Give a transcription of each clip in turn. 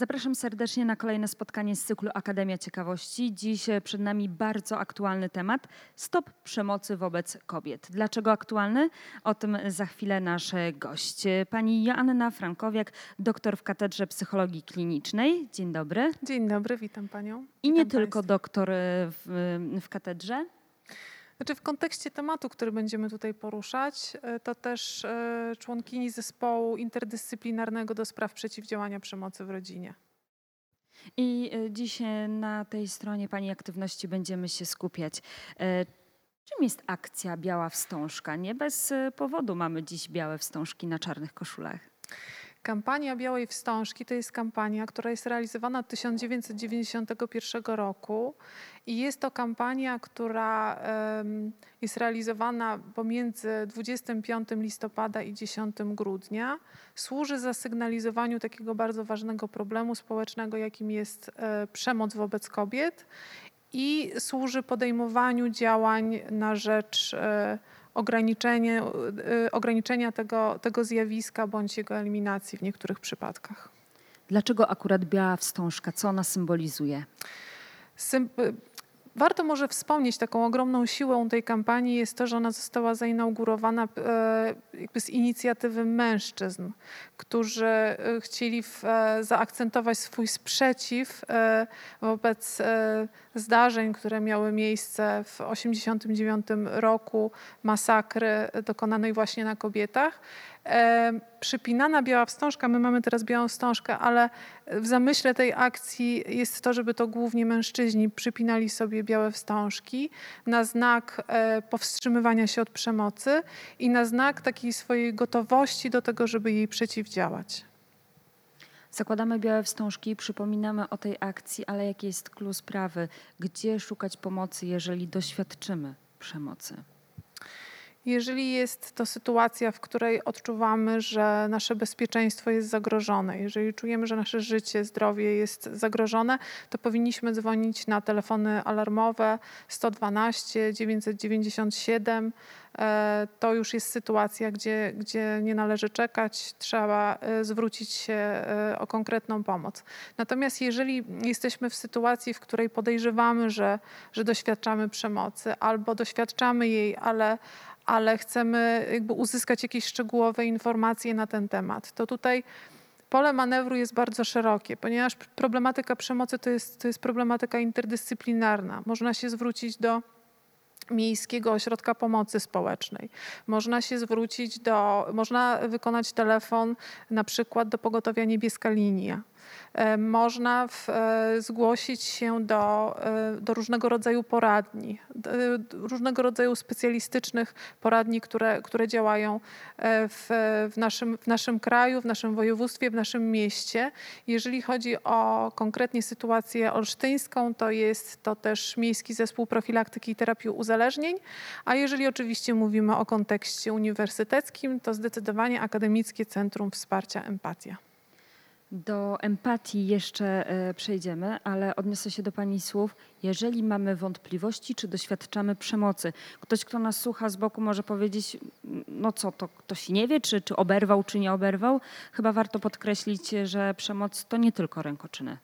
Zapraszam serdecznie na kolejne spotkanie z cyklu Akademia Ciekawości. Dziś e, przed nami bardzo aktualny temat stop przemocy wobec kobiet. Dlaczego aktualny? O tym za chwilę nasz gość. Pani Joanna Frankowiak, doktor w Katedrze Psychologii Klinicznej. Dzień dobry. Dzień dobry, witam panią. I witam nie tylko doktor e, w, w katedrze. Znaczy w kontekście tematu, który będziemy tutaj poruszać, e, to też e, członkini zespołu interdyscyplinarnego do spraw przeciwdziałania przemocy w rodzinie. I e, dziś na tej stronie Pani aktywności będziemy się skupiać. Czym jest akcja Biała Wstążka? Nie bez powodu mamy dziś białe wstążki na czarnych koszulach. Kampania Białej Wstążki to jest kampania, która jest realizowana od 1991 roku i jest to kampania, która jest realizowana pomiędzy 25 listopada i 10 grudnia. Służy zasygnalizowaniu takiego bardzo ważnego problemu społecznego, jakim jest e, przemoc wobec kobiet i służy podejmowaniu działań na rzecz e, ograniczenie, y, ograniczenia tego, tego zjawiska bądź jego eliminacji w niektórych przypadkach. Dlaczego akurat biała wstążka? Co ona symbolizuje? Warto może wspomnieć taką ogromną siłą tej kampanii jest to, że ona została zainaugurowana e, jakby z inicjatywy mężczyzn, którzy e, chcieli e, zaakcentować swój sprzeciw wobec zdarzeń, które miały miejsce w 1989 roku, masakry dokonanej właśnie na kobietach przypinana biała wstążka. My mamy teraz białą wstążkę, ale w zamyśle tej akcji jest to, żeby to głównie mężczyźni przypinali sobie białe wstążki na znak e, powstrzymywania się od przemocy i na znak takiej swojej gotowości do tego, żeby jej przeciwdziałać. Zakładamy białe wstążki, przypominamy o tej akcji, ale jaki jest klucz sprawy? Gdzie szukać pomocy, jeżeli doświadczymy przemocy? Jeżeli jest to sytuacja, w której odczuwamy, że nasze bezpieczeństwo jest zagrożone, jeżeli czujemy, że nasze życie, zdrowie jest zagrożone, to powinniśmy dzwonić na telefony alarmowe 112, 997. E, to już jest sytuacja, gdzie, gdzie nie należy czekać, trzeba e, zwrócić się e, o konkretną pomoc. Natomiast jeżeli jesteśmy w sytuacji, w której podejrzewamy, że, że doświadczamy przemocy albo doświadczamy jej, ale ale chcemy jakby uzyskać jakieś szczegółowe informacje na ten temat. To tutaj pole manewru jest bardzo szerokie, ponieważ problematyka przemocy to jest, to jest problematyka interdyscyplinarna. Można się zwrócić do Miejskiego Ośrodka Pomocy Społecznej. Można się zwrócić do, można wykonać telefon na przykład do pogotowia Niebieska Linia. E, można w, e, zgłosić się do, e, do różnego rodzaju poradni, różnego rodzaju specjalistycznych poradni, które, które działają w, w, naszym, w naszym kraju, w naszym województwie, w naszym mieście. Jeżeli chodzi o konkretnie sytuację olsztyńską, to jest to też Miejski Zespół Profilaktyki i Terapii Uzależnień, a jeżeli oczywiście mówimy o kontekście uniwersyteckim, to zdecydowanie Akademickie Centrum Wsparcia Empatia. Do empatii jeszcze e, przejdziemy, ale odniosę się do Pani słów. Jeżeli mamy wątpliwości, czy doświadczamy przemocy, ktoś, kto nas słucha z boku, może powiedzieć: No co, to ktoś nie wie, czy, czy oberwał, czy nie oberwał. Chyba warto podkreślić, że przemoc to nie tylko rękoczyny.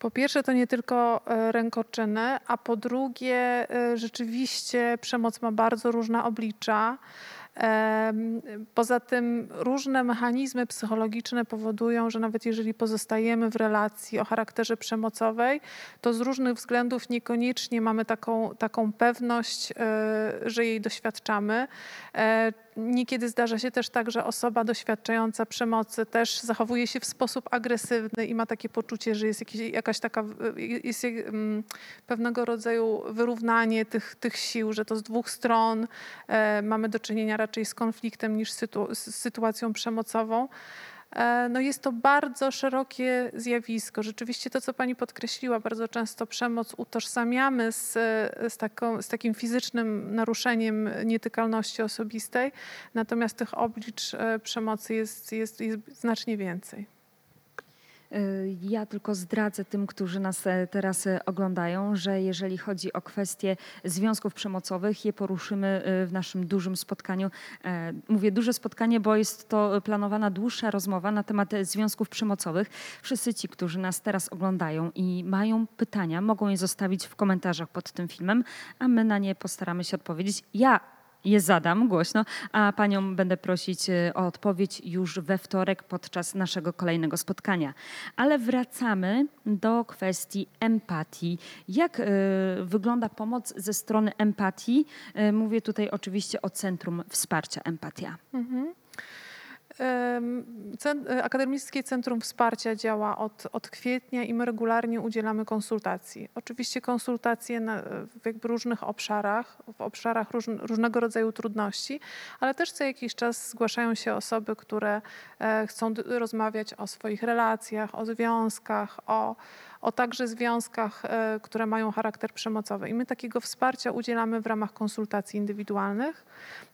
Po pierwsze, to nie tylko e, rękoczyny, a po drugie, e, rzeczywiście przemoc ma bardzo różne oblicza. Poza tym różne mechanizmy psychologiczne powodują, że nawet jeżeli pozostajemy w relacji o charakterze przemocowej, to z różnych względów niekoniecznie mamy taką, taką pewność, e, że jej doświadczamy. Niekiedy zdarza się też tak, że osoba doświadczająca przemocy też zachowuje się w sposób agresywny i ma takie poczucie, że jest jakieś, jakaś taka, jest mm, pewnego rodzaju wyrównanie tych, tych sił, że to z dwóch stron e, mamy do czynienia raczej z konfliktem niż z sytuacją przemocową. E, no jest to bardzo szerokie zjawisko. Rzeczywiście to, co Pani podkreśliła, bardzo często przemoc utożsamiamy z, z, taką, z takim fizycznym naruszeniem nietykalności osobistej, natomiast tych oblicz e, przemocy jest, jest, jest znacznie więcej. Y, ja tylko zdradzę tym, którzy nas e, teraz e, oglądają, że jeżeli chodzi o kwestie związków przemocowych, je poruszymy e, w naszym dużym spotkaniu. Mówię duże spotkanie, bo jest to planowana dłuższa rozmowa na temat związków przemocowych. Wszyscy ci, którzy nas teraz oglądają i mają pytania, mogą je zostawić w komentarzach pod tym filmem, a my na nie postaramy się odpowiedzieć. Ja je zadam głośno, a panią będę prosić e, o odpowiedź już we wtorek podczas naszego kolejnego spotkania. Ale wracamy do kwestii empatii. Jak y, wygląda pomoc ze strony empatii? Y, mówię tutaj oczywiście o Centrum Wsparcia Empatia. Mhm. E, Akademickie Centrum Wsparcia działa od, od kwietnia i my regularnie udzielamy konsultacji. Oczywiście konsultacje na, w jakby różnych obszarach, w obszarach róż, różnego rodzaju trudności, ale też co jakiś czas zgłaszają się osoby, które e, chcą rozmawiać o swoich relacjach, o związkach, o o także związkach, e, które mają charakter przemocowy. I my takiego wsparcia udzielamy w ramach konsultacji indywidualnych.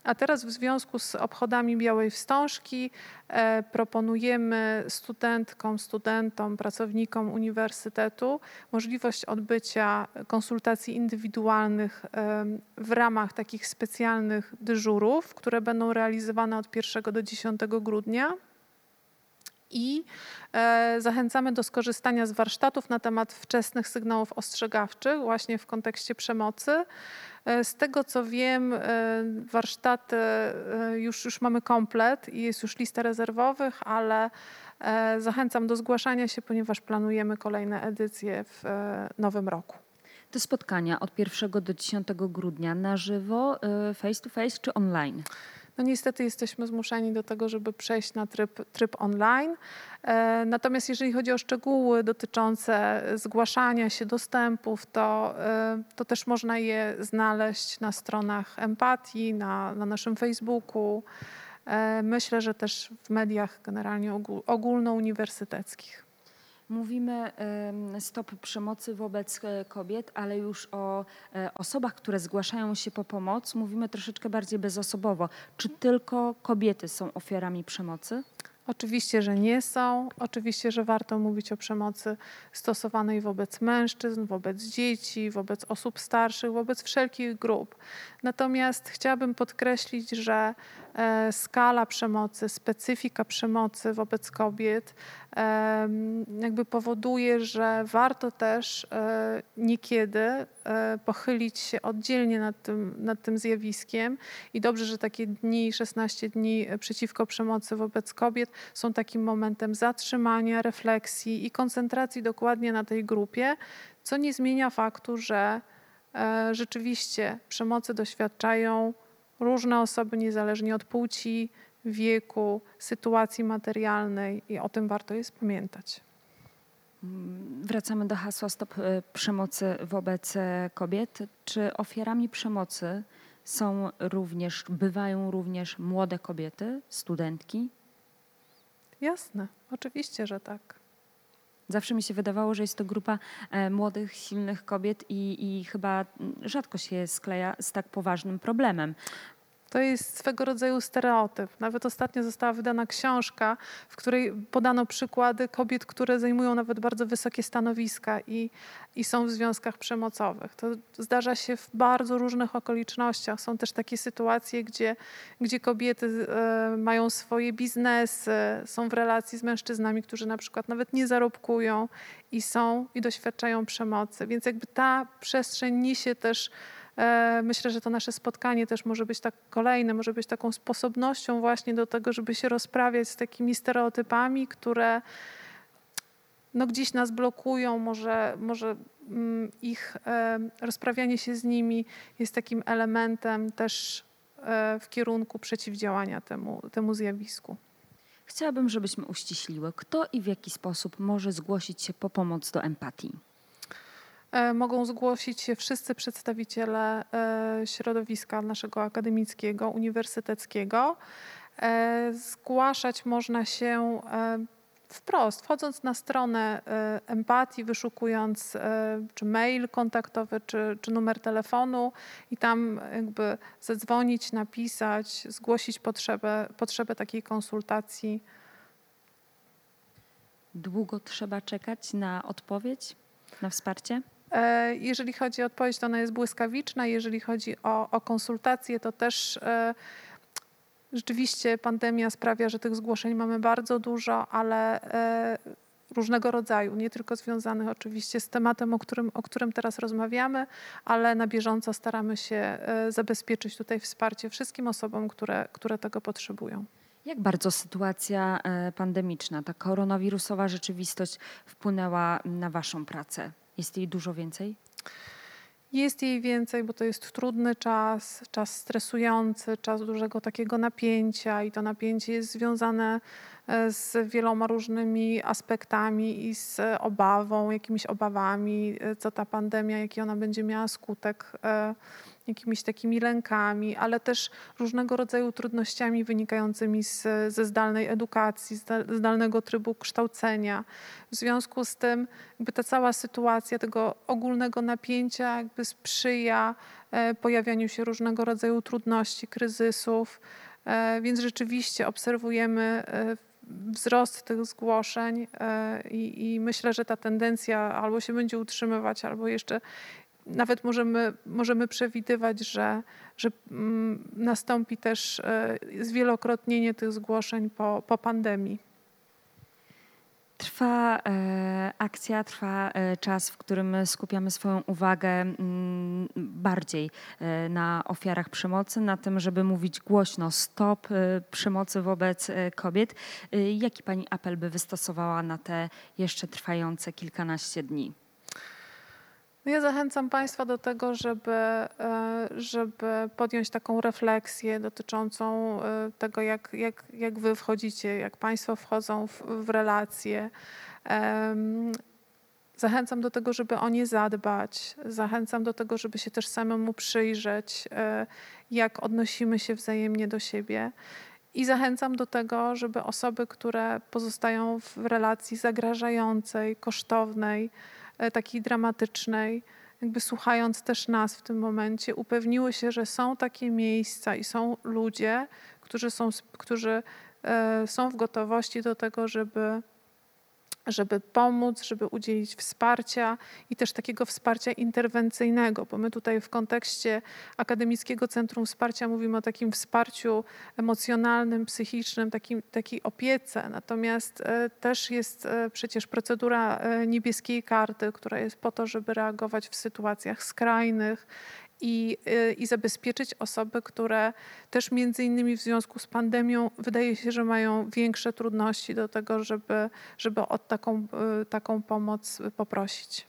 A teraz w związku z obchodami Białej Wstążki e, proponujemy studentkom, studentom, pracownikom uniwersytetu możliwość odbycia konsultacji indywidualnych e, w ramach takich specjalnych dyżurów, które będą realizowane od 1 do 10 grudnia i e, zachęcamy do skorzystania z warsztatów na temat wczesnych sygnałów ostrzegawczych właśnie w kontekście przemocy. E, z tego co wiem, e, warsztaty już, już mamy komplet i jest już lista rezerwowych, ale zachęcam do zgłaszania się, ponieważ planujemy kolejne edycje w nowym roku. Te spotkania od 1 do 10 grudnia na żywo, face to face czy online? No niestety jesteśmy zmuszeni do tego, żeby przejść na tryb, tryb online. E, natomiast jeżeli chodzi o szczegóły dotyczące zgłaszania się dostępów, to, e, to też można je znaleźć na stronach Empatii, na, na naszym Facebooku. E, myślę, że też w mediach generalnie ogólnouniwersyteckich. Mówimy stop przemocy wobec e, kobiet, ale już o e, osobach, które zgłaszają się po pomoc, mówimy troszeczkę bardziej bezosobowo. Czy tylko kobiety są ofiarami przemocy? Oczywiście, że nie są. Oczywiście, że warto mówić o przemocy stosowanej wobec mężczyzn, wobec dzieci, wobec osób starszych, wobec wszelkich grup. Natomiast chciałabym podkreślić, że skala przemocy, specyfika przemocy wobec kobiet jakby powoduje, że warto też e, niekiedy e, pochylić się oddzielnie nad tym, nad tym zjawiskiem. I dobrze, że takie dni, 16 dni przeciwko przemocy wobec kobiet są takim momentem zatrzymania, refleksji i koncentracji dokładnie na tej grupie, co nie zmienia faktu, że e, rzeczywiście przemocy doświadczają różne osoby niezależnie od płci, wieku, sytuacji materialnej i o tym warto jest pamiętać. Wracamy do hasła Stop e, przemocy wobec e, kobiet. Czy ofiarami przemocy są również, bywają również młode kobiety, studentki? Jasne, oczywiście, że tak. Zawsze mi się wydawało, że jest to grupa e, młodych, silnych kobiet i, i chyba rzadko się skleja z tak poważnym problemem. To jest swego rodzaju stereotyp. Nawet ostatnio została wydana książka, w której podano przykłady kobiet, które zajmują nawet bardzo wysokie stanowiska i, i są w związkach przemocowych. To zdarza się w bardzo różnych okolicznościach. Są też takie sytuacje, gdzie, gdzie kobiety e, mają swoje biznesy, są w relacji z mężczyznami, którzy na przykład nawet nie zarobkują i są i doświadczają przemocy. Więc jakby ta przestrzeń niesie też myślę, że to nasze spotkanie też może być tak kolejne, może być taką sposobnością właśnie do tego, żeby się rozprawiać z takimi stereotypami, które no gdzieś nas blokują, może, może mm, ich e, rozprawianie się z nimi jest takim elementem też e, w kierunku przeciwdziałania temu, temu zjawisku. Chciałabym, żebyśmy uściśliły, kto i w jaki sposób może zgłosić się po pomoc do empatii. E, mogą zgłosić się wszyscy przedstawiciele e, środowiska naszego akademickiego, uniwersyteckiego. E, zgłaszać można się wprost, wchodząc na stronę empatii, wyszukując czy mail kontaktowy, czy, czy numer telefonu i tam jakby zadzwonić, napisać, zgłosić potrzebę, potrzebę takiej konsultacji długo trzeba czekać na odpowiedź, na wsparcie? E, jeżeli chodzi o odpowiedź, to ona jest błyskawiczna. Jeżeli chodzi o, o konsultacje, to też e, rzeczywiście pandemia sprawia, że tych zgłoszeń mamy bardzo dużo, ale e, różnego rodzaju, nie tylko związanych oczywiście z tematem, o którym, o którym teraz rozmawiamy, ale na bieżąco staramy się zabezpieczyć tutaj wsparcie wszystkim osobom, które, które tego potrzebują. Jak bardzo sytuacja pandemiczna, ta koronawirusowa rzeczywistość wpłynęła na Waszą pracę? Jest jej dużo więcej? Jest jej więcej, bo to jest trudny czas, czas stresujący, czas dużego takiego napięcia i to napięcie jest związane e, z wieloma różnymi aspektami i z obawą, jakimiś obawami, e, co ta pandemia, jaki ona będzie miała skutek e, jakimiś takimi lękami, ale też różnego rodzaju trudnościami wynikającymi z, ze zdalnej edukacji, z zdalnego trybu kształcenia. W związku z tym jakby ta cała sytuacja tego ogólnego napięcia jakby sprzyja e, pojawianiu się różnego rodzaju trudności, kryzysów, e, więc rzeczywiście obserwujemy e, wzrost tych zgłoszeń i, i, myślę, że ta tendencja albo się będzie utrzymywać, albo jeszcze, nawet możemy, możemy przewidywać, że, że mm, nastąpi też e, zwielokrotnienie tych zgłoszeń po, po pandemii. Trwa e, akcja, trwa e, czas, w którym skupiamy swoją uwagę mm, bardziej na ofiarach przemocy, na tym, żeby mówić głośno stop przemocy wobec kobiet. jaki Pani apel by wystosowała na te jeszcze trwające kilkanaście dni? No ja zachęcam Państwa do tego, żeby, e, żeby podjąć taką refleksję dotyczącą e, tego, jak, jak, jak Wy wchodzicie, jak Państwo wchodzą w, w relacje. Zachęcam do tego, żeby o nie zadbać. Zachęcam do tego, żeby się też samemu przyjrzeć, e, jak odnosimy się wzajemnie do siebie. I zachęcam do tego, żeby osoby, które pozostają w relacji zagrażającej, kosztownej, takiej dramatycznej, jakby słuchając też nas w tym momencie, upewniły się, że są takie miejsca i są ludzie, którzy są, którzy e, są w gotowości do tego, żeby żeby pomóc, żeby udzielić wsparcia i też takiego wsparcia interwencyjnego, bo my tutaj w kontekście Akademickiego Centrum Wsparcia mówimy o takim wsparciu emocjonalnym, psychicznym, takim, takiej opiece. Natomiast e, też jest e, przecież procedura e, niebieskiej karty, która jest po to, żeby reagować w sytuacjach skrajnych i, y, i zabezpieczyć osoby, które też między innymi w związku z pandemią wydaje się, że mają większe trudności do tego, żeby, żeby o taką, y, taką pomoc poprosić.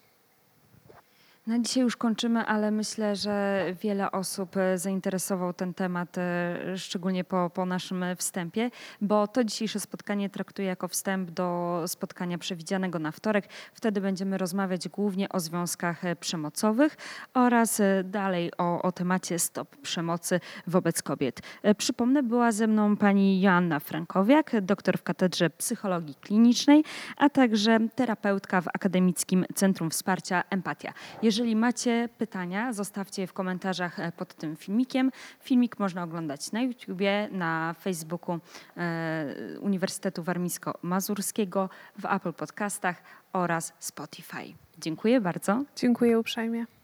Na dzisiaj już kończymy, ale myślę, że wiele osób e, zainteresował ten temat, e, szczególnie po, po naszym wstępie, bo to dzisiejsze spotkanie traktuję jako wstęp do spotkania przewidzianego na wtorek. Wtedy będziemy rozmawiać głównie o związkach e, przemocowych oraz dalej o, o temacie stop przemocy wobec kobiet. Przypomnę, była ze mną pani Joanna Frankowiak, doktor w Katedrze Psychologii Klinicznej, a także terapeutka w Akademickim Centrum Wsparcia Empatia. Jeżeli jeżeli macie pytania, zostawcie je w komentarzach e, pod tym filmikiem. Filmik można oglądać na YouTubie, na Facebooku e, Uniwersytetu Warmińsko-Mazurskiego, w Apple Podcastach oraz Spotify. Dziękuję bardzo. Dziękuję uprzejmie.